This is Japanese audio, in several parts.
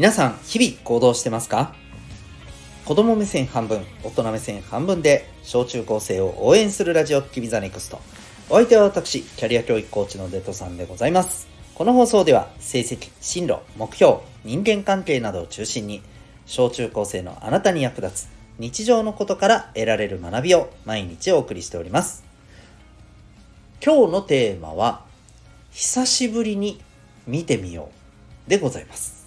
皆さん、日々行動してますか？子供目線半分、大人目線半分で、小中高生を応援するラジオ、キビザネクスト。お相手は私、キャリア教育コーチのデトさんでございます。この放送では、成績、進路、目標、人間関係などを中心に、小中高生のあなたに役立つ、日常のことから得られる学びを毎日お送りしております。今日のテーマは、久しぶりに見てみようでございます。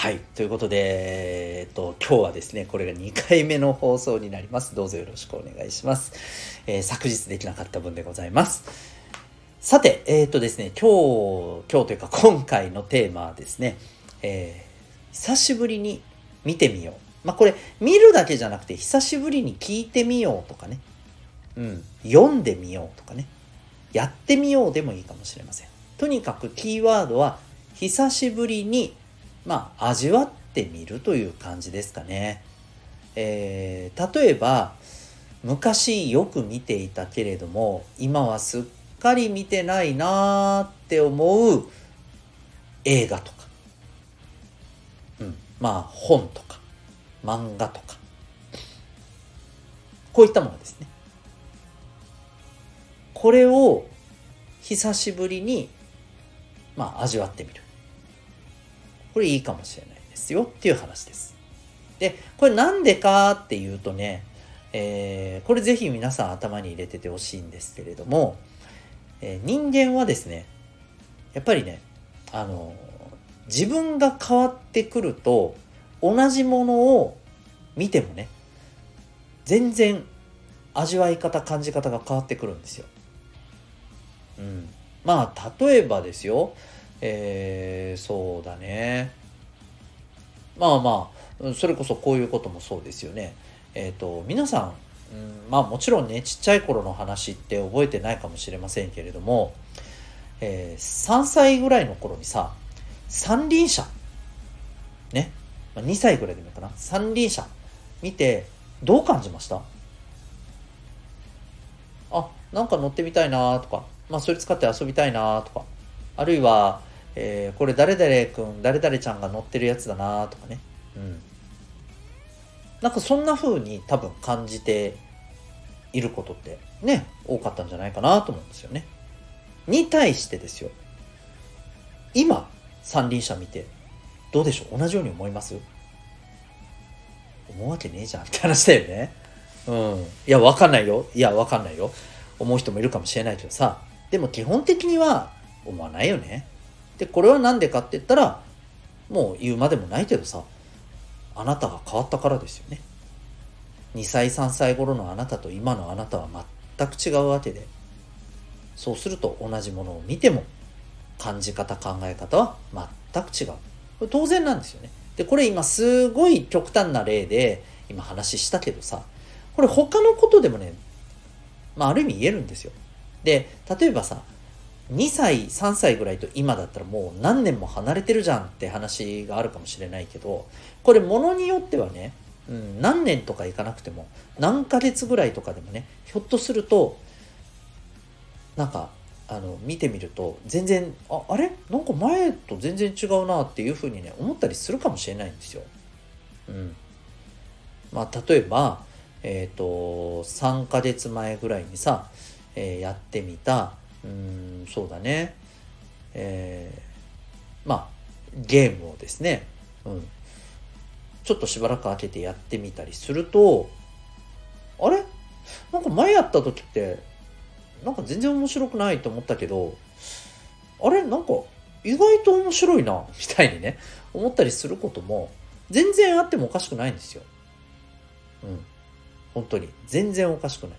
はい。ということで、えっと、今日はですね、これが2回目の放送になります。どうぞよろしくお願いします。えー、昨日できなかった分でございます。さて、えー、っとですね、今日、今日というか今回のテーマはですね、えー、久しぶりに見てみよう。まあ、これ、見るだけじゃなくて、久しぶりに聞いてみようとかね、うん、読んでみようとかね、やってみようでもいいかもしれません。とにかくキーワードは、久しぶりにまあ、味わってみるという感じですかね。えー、例えば、昔よく見ていたけれども、今はすっかり見てないなーって思う映画とか、うん、まあ本とか、漫画とか、こういったものですね。これを久しぶりに、まあ味わってみる。これいいかもしれないですよっていう話です。で、これなんでかっていうとね、えー、これぜひ皆さん頭に入れててほしいんですけれども、えー、人間はですね、やっぱりね、あの、自分が変わってくると、同じものを見てもね、全然味わい方、感じ方が変わってくるんですよ。うん。まあ、例えばですよ、えー、そうだね。まあまあ、それこそこういうこともそうですよね。えっ、ー、と、皆さん、うん、まあもちろんね、ちっちゃい頃の話って覚えてないかもしれませんけれども、えー、3歳ぐらいの頃にさ、三輪車、ね、まあ2歳ぐらいでもいいかな、三輪車。見て、どう感じました？あ、なんか乗ってみたいなとか、まあそれ使って遊びたいなとか、あるいは、えー、これ誰々くん、誰々ちゃんが乗ってるやつだなとかね。うん。なんかそんな風に多分感じていることってね、多かったんじゃないかなと思うんですよね。に対してですよ。今、三輪車見て、どうでしょう？同じように思います？思うわけねえじゃんって話だよね。うん。いや、わかんないよ。いや、わかんないよ。思う人もいるかもしれないけどさ。でも基本的には思わないよね。で、これは何でかって言ったら、もう言うまでもないけどさ、あなたが変わったからですよね。2歳、3歳頃のあなたと今のあなたは全く違うわけで、そうすると同じものを見ても、感じ方、考え方は全く違う。これ当然なんですよね。で、これ今すごい極端な例で今話したけどさ、これ他のことでもね、まあある意味言えるんですよ。で、例えばさ、2歳3歳ぐらいと今だったらもう何年も離れてるじゃんって話があるかもしれないけどこれものによってはね、うん、何年とかいかなくても何ヶ月ぐらいとかでもねひょっとするとなんかあの見てみると全然ああれ？なんか前と全然違うなっていうふうにね思ったりするかもしれないんですよ。うん、まあ例えばえっ、ー、と3ヶ月前ぐらいにさ、えー、やってみたうんそうだねえー、まあゲームをですね、うん、ちょっとしばらく開けてやってみたりするとあれ？なんか前やった時ってなんか全然面白くないと思ったけどあれ？なんか意外と面白いなみたいにね思ったりすることも全然あってもおかしくないんですよ。うん。本当に。全然おかしくない。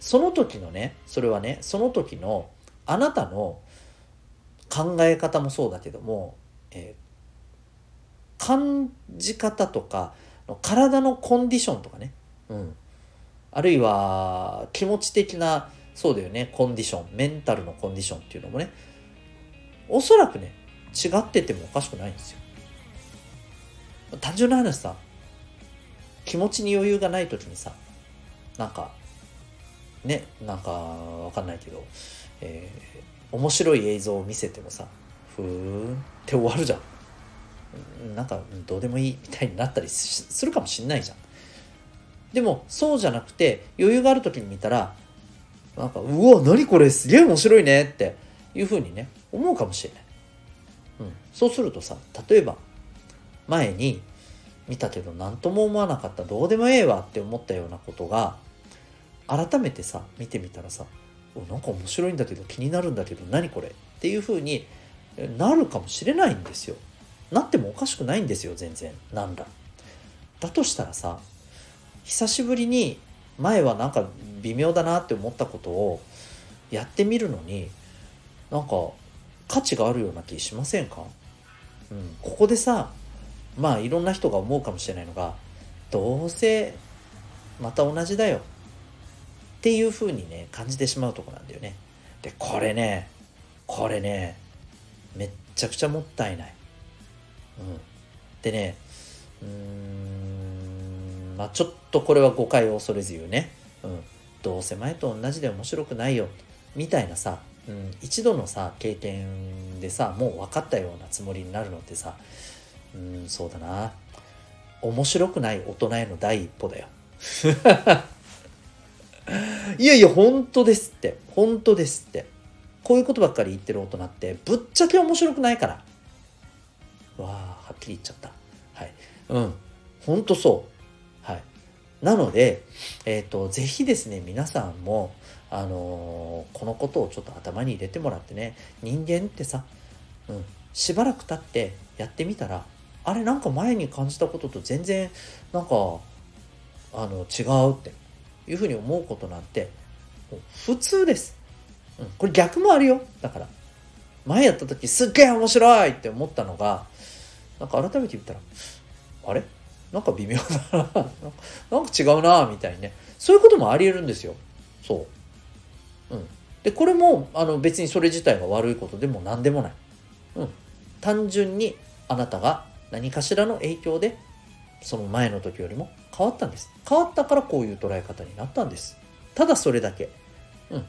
その時のね、それはね、その時のあなたの考え方もそうだけども、えー、感じ方とか体のコンディションとかね、うん、あるいは気持ち的なそうだよねコンディションメンタルのコンディションっていうのもね。おそらくね違っててもおかしくないんですよ。単純な話さ気持ちに余裕がない時にさなんかねなんかわかんないけどえー、面白い映像を見せてもさふーんって終わるじゃんなんかどうでもいいみたいになったりするかもしんないじゃん。でもそうじゃなくて余裕がある時に見たらなんかうわ何これすげえ面白いねっていうふうにね思うかもしれない。うん、そうするとさ例えば前に見たけど何とも思わなかったどうでもええわって思ったようなことが改めてさ見てみたらさなんか面白いんだけど気になるんだけど何これ？っていうふうになるかもしれないんですよ。なってもおかしくないんですよ全然。なんだ。だとしたらさ久しぶりに前はなんか微妙だなって思ったことをやってみるのになんか価値があるような気しませんか、うん、ここでさまあいろんな人が思うかもしれないのがどうせまた同じだよ。っていうふうにね感じてしまうとこなんだよね。でこれねこれねめっちゃくちゃもったいない。うん、でねうーんまあちょっとこれは誤解を恐れず言うね。うん、どうせ前と同じで面白くないよみたいなさ、うん、一度のさ経験でさもう分かったようなつもりになるのってさうんそうだな面白くない大人への第一歩だよいやいや本当ですって。本当ですって。こういうことばっかり言ってる大人ってぶっちゃけ面白くないから。わあはっきり言っちゃった。はい。うん。本当そう。はい。なのでえっ、ー、とぜひですね皆さんもあのー、このことをちょっと頭に入れてもらってね人間ってさ、うん、しばらく経ってやってみたらあれなんか前に感じたことと全然なんかあの違うって。いうふうに思うことなんて普通です、うん、これ逆もあるよ。だから前やった時すっげえ面白いって思ったのがなんか改めて言ったらあれ？なんか微妙だな。なんか違うなみたいね。そういうこともありえるんですよ。そう。うん。でこれもあの別にそれ自体が悪いことでも何でもない。うん。単純にあなたが何かしらの影響でその前の時よりも変わったんです。変わったからこういう捉え方になったんです。ただそれだけ。うん。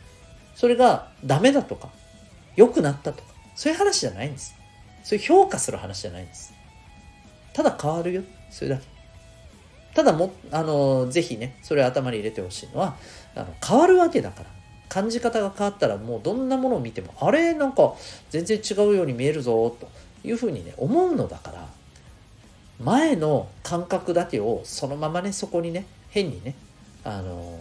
それがダメだとか良くなったとかそういう話じゃないんです。そういう評価する話じゃないんです。ただ変わるよ。それだけ。ただもあのぜひねそれを頭に入れてほしいのはあの変わるわけだから。感じ方が変わったらもうどんなものを見てもあれなんか全然違うように見えるぞというふうにね思うのだから前の感覚だけをそのままねそこにね変にねあの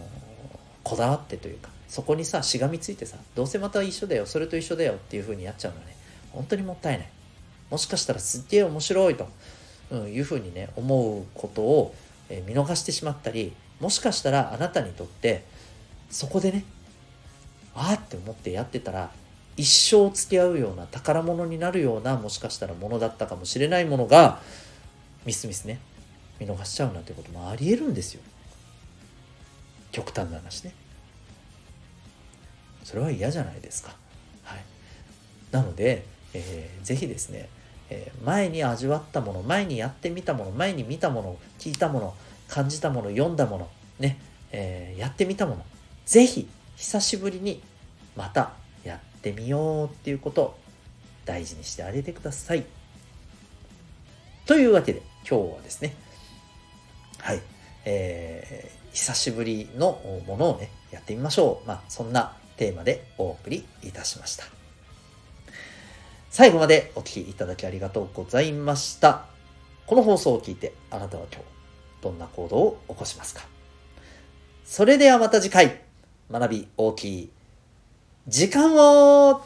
こだわってというかそこにさしがみついてさどうせまた一緒だよそれと一緒だよっていう風にやっちゃうのはね本当にもったいない。もしかしたらすっげえ面白いと、うん、いう風にね思うことを、え見逃してしまったりもしかしたらあなたにとってそこでねああって思ってやってたら一生付き合うような宝物になるようなもしかしたらものだったかもしれないものがミスミスね。見逃しちゃうなんてこともありえるんですよ。極端な話ね。それは嫌じゃないですか。はい。なので、えー、ぜひですね、えー、前に味わったもの前にやってみたもの前に見たもの聞いたもの感じたもの読んだものね、えー、やってみたものぜひ久しぶりにまたやってみようっていうことを大事にしてあげてください。というわけで今日はですね、はい、えー、久しぶりのものをね、やってみましょう。まあ、そんなテーマでお送りいたしました。最後までお聴きいただきありがとうございました。この放送を聞いてあなたは今日どんな行動を起こしますか？それではまた次回、学び大きい時間を